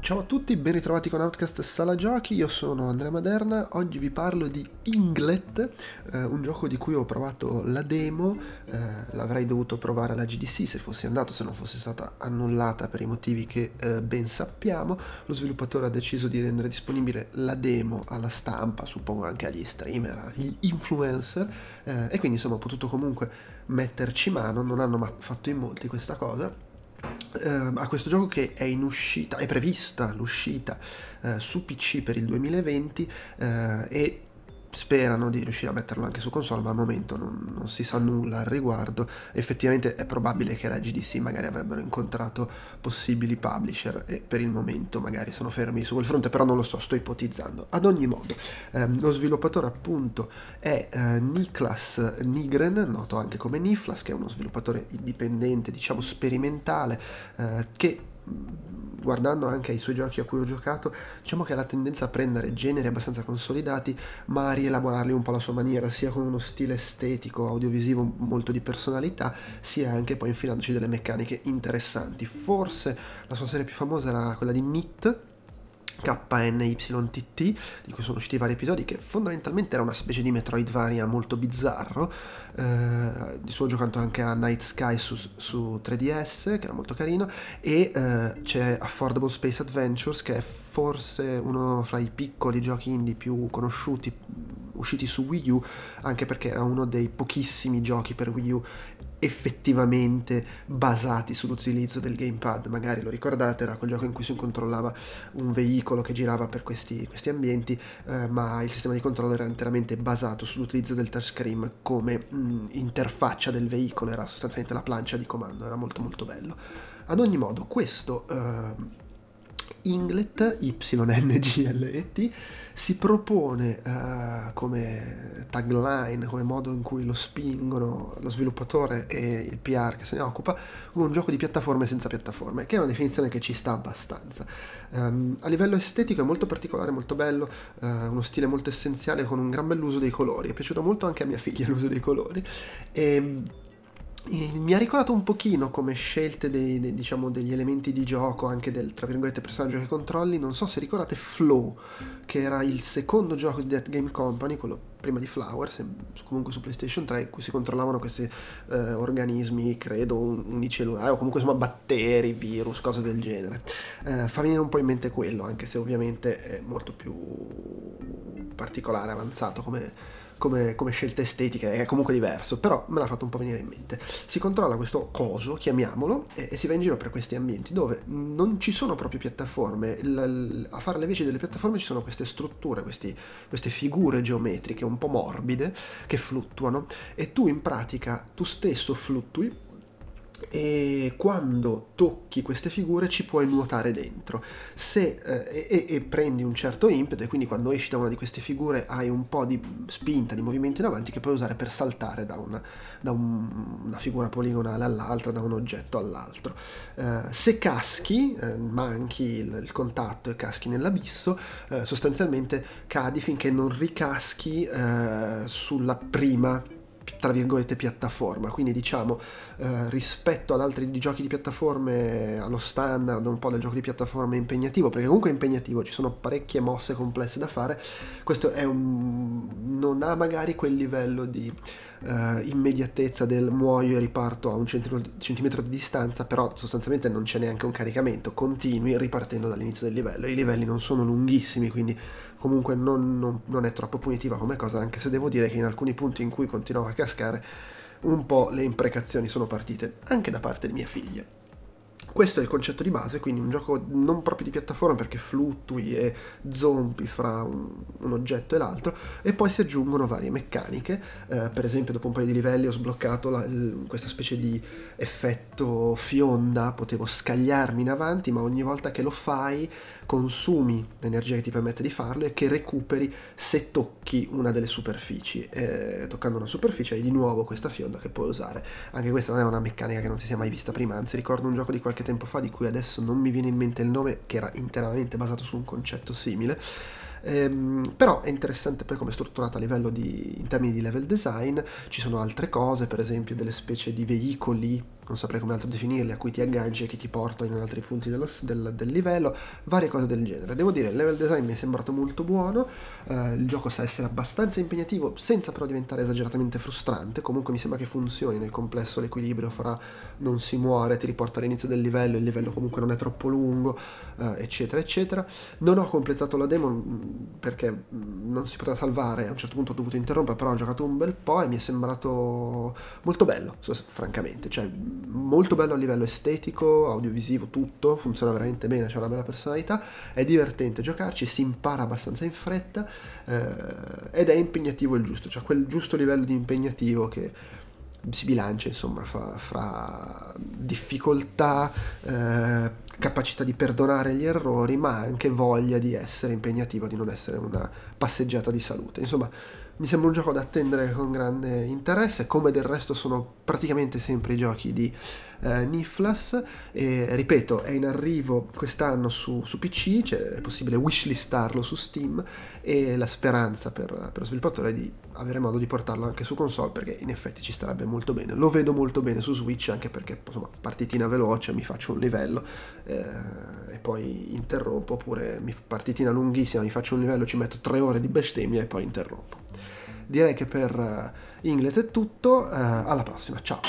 Ciao a tutti, ben ritrovati con Outcast Sala Giochi, io sono Andrea Maderna, oggi vi parlo di Inglet, eh, un gioco di cui ho provato la demo, eh, l'avrei dovuto provare alla GDC se fossi andato, se non fosse stata annullata per i motivi che eh, ben sappiamo, lo sviluppatore ha deciso di rendere disponibile la demo alla stampa, suppongo anche agli streamer, agli influencer, eh, e quindi insomma ho potuto comunque metterci mano, non hanno fatto in molti questa cosa eh, a questo gioco che è in uscita, è prevista l'uscita eh, su PC per il 2020 eh, e sperano di riuscire a metterlo anche su console, ma al momento non, non, si sa nulla al riguardo. Effettivamente è probabile che la GDC magari avrebbero incontrato possibili publisher e per il momento magari sono fermi su quel fronte, però non lo so, sto ipotizzando. Ad ogni modo, ehm, lo sviluppatore appunto è eh, Niklas Nigren, noto anche come Niflas, che è uno sviluppatore indipendente, diciamo sperimentale, eh, che guardando anche ai suoi giochi a cui ho giocato, diciamo che ha la tendenza a prendere generi abbastanza consolidati, ma a rielaborarli un po' alla sua maniera, sia con uno stile estetico, audiovisivo molto di personalità, sia anche poi infilandoci delle meccaniche interessanti. Forse la sua serie più famosa era quella di Nit, KNYTT, di cui sono usciti vari episodi, che fondamentalmente era una specie di Metroidvania molto bizzarro. Eh, di suo giocato anche a Night Sky su, su 3DS, che era molto carino, e eh, c'è Affordable Space Adventures, che è forse uno fra i piccoli giochi indie più conosciuti usciti su Wii U, anche perché era uno dei pochissimi giochi per Wii U effettivamente basati sull'utilizzo del gamepad. Magari lo ricordate, era quel gioco in cui si controllava un veicolo che girava per questi, questi ambienti, eh, ma il sistema di controllo era interamente basato sull'utilizzo del touchscreen come mh, mm, interfaccia del veicolo, era sostanzialmente la plancia di comando, era molto molto bello. Ad ogni modo, questo... Uh, Inglet, Y-N-G-L-E-T, si propone uh, come tagline, come modo in cui lo spingono lo sviluppatore e il PR che se ne occupa, un gioco di piattaforme senza piattaforme, che è una definizione che ci sta abbastanza. Um, a livello estetico è molto particolare, molto bello, uh, uno stile molto essenziale con un gran bell'uso dei colori, è piaciuto molto anche a mia figlia l'uso dei colori. E, mi ha ricordato un pochino come scelte dei, dei, diciamo, degli elementi di gioco, anche del tra virgolette personaggio che controlli. Non so se ricordate Flow, che era il secondo gioco di Death Game Company, quello prima di Flower, comunque su PlayStation 3, in cui si controllavano questi eh, organismi, credo, unicellulari, o comunque insomma batteri, virus, cose del genere. Eh, fa venire un po' in mente quello, anche se ovviamente è molto più particolare, avanzato come come, come scelta estetica, è comunque diverso, però me l'ha fatto un po' venire in mente. Si controlla questo coso, chiamiamolo, e, e si va in giro per questi ambienti dove non ci sono proprio piattaforme, l, l, a fare le veci delle piattaforme ci sono queste strutture, questi, queste figure geometriche un po' morbide che fluttuano e tu in pratica tu stesso fluttui e quando tocchi queste figure ci puoi nuotare dentro Se, eh, e, e, prendi un certo impeto e quindi quando esci da una di queste figure hai un po' di spinta, di movimento in avanti che puoi usare per saltare da una, da un, una figura poligonale all'altra, da un oggetto all'altro. Eh, se caschi, eh, manchi il, il, contatto e caschi nell'abisso, eh, sostanzialmente cadi finché non ricaschi eh, sulla prima tra virgolette piattaforma. Quindi diciamo eh, rispetto ad altri giochi di piattaforme allo standard un po' del gioco di piattaforma impegnativo perché comunque è impegnativo ci sono parecchie mosse complesse da fare questo un non ha magari quel livello di eh, immediatezza del muoio e riparto a un centimetro di distanza però sostanzialmente non c'è neanche un caricamento continui ripartendo dall'inizio del livello i livelli non sono lunghissimi quindi comunque non, non, non, è troppo punitiva come cosa, anche se devo dire che in alcuni punti in cui continuavo a cascare un po' le imprecazioni sono partite, anche da parte di mia figlia. Questo è il concetto di base, quindi un gioco non proprio di piattaforma perché fluttui e zompi fra un, un oggetto e l'altro e poi si aggiungono varie meccaniche, eh, per esempio dopo un paio di livelli ho sbloccato la, il, questa specie di effetto fionda, potevo scagliarmi in avanti ma ogni volta che lo fai consumi l'energia che ti permette di farlo e che recuperi se tocchi una delle superfici. Eh, toccando una superficie hai di nuovo questa fionda che puoi usare. Anche questa non è una meccanica che non si sia mai vista prima, anzi ricordo un gioco di qualche tempo fa di cui adesso non mi viene in mente il nome, che era interamente basato su un concetto simile. Ehm, però è interessante poi come è strutturata a livello di, in termini di level design, ci sono altre cose, per esempio delle specie di veicoli non saprei come altro definirli, a cui ti agganci e che ti portano in altri punti dello, del, del, livello, varie cose del genere. Devo dire, il level design mi è sembrato molto buono, eh, il gioco sa essere abbastanza impegnativo senza però diventare esageratamente frustrante, comunque mi sembra che funzioni nel complesso l'equilibrio fra non si muore, ti riporta all'inizio del livello, il livello comunque non è troppo lungo, eh, eccetera, eccetera. Non ho completato la demo mm, perché mm, non si poteva salvare, a un certo punto ho dovuto interrompere, però ho giocato un bel po' e mi è sembrato molto bello, francamente, cioè molto bello a livello estetico, audiovisivo, tutto, funziona veramente bene, c'è una bella personalità, è divertente giocarci, si impara abbastanza in fretta eh, ed è impegnativo il giusto, cioè quel giusto livello di impegnativo che si bilancia insomma fra, fra difficoltà, eh, capacità di perdonare gli errori, ma anche voglia di essere impegnativo, di non essere una passeggiata di salute. Insomma, mi sembra un gioco da attendere con grande interesse, come del resto sono praticamente sempre i giochi di eh, Niflas. E ripeto, è in arrivo quest'anno su, su PC, cioè è possibile wishlistarlo su Steam e la speranza per, per, lo sviluppatore è di avere modo di portarlo anche su console perché in effetti ci starebbe molto bene. Lo vedo molto bene su Switch anche perché insomma partitina veloce, mi faccio un livello eh, e poi interrompo, oppure partitina lunghissima, mi faccio un livello, ci metto tre ore di bestemmia e poi interrompo direi che per uh, Inglet è tutto, uh, alla prossima, ciao!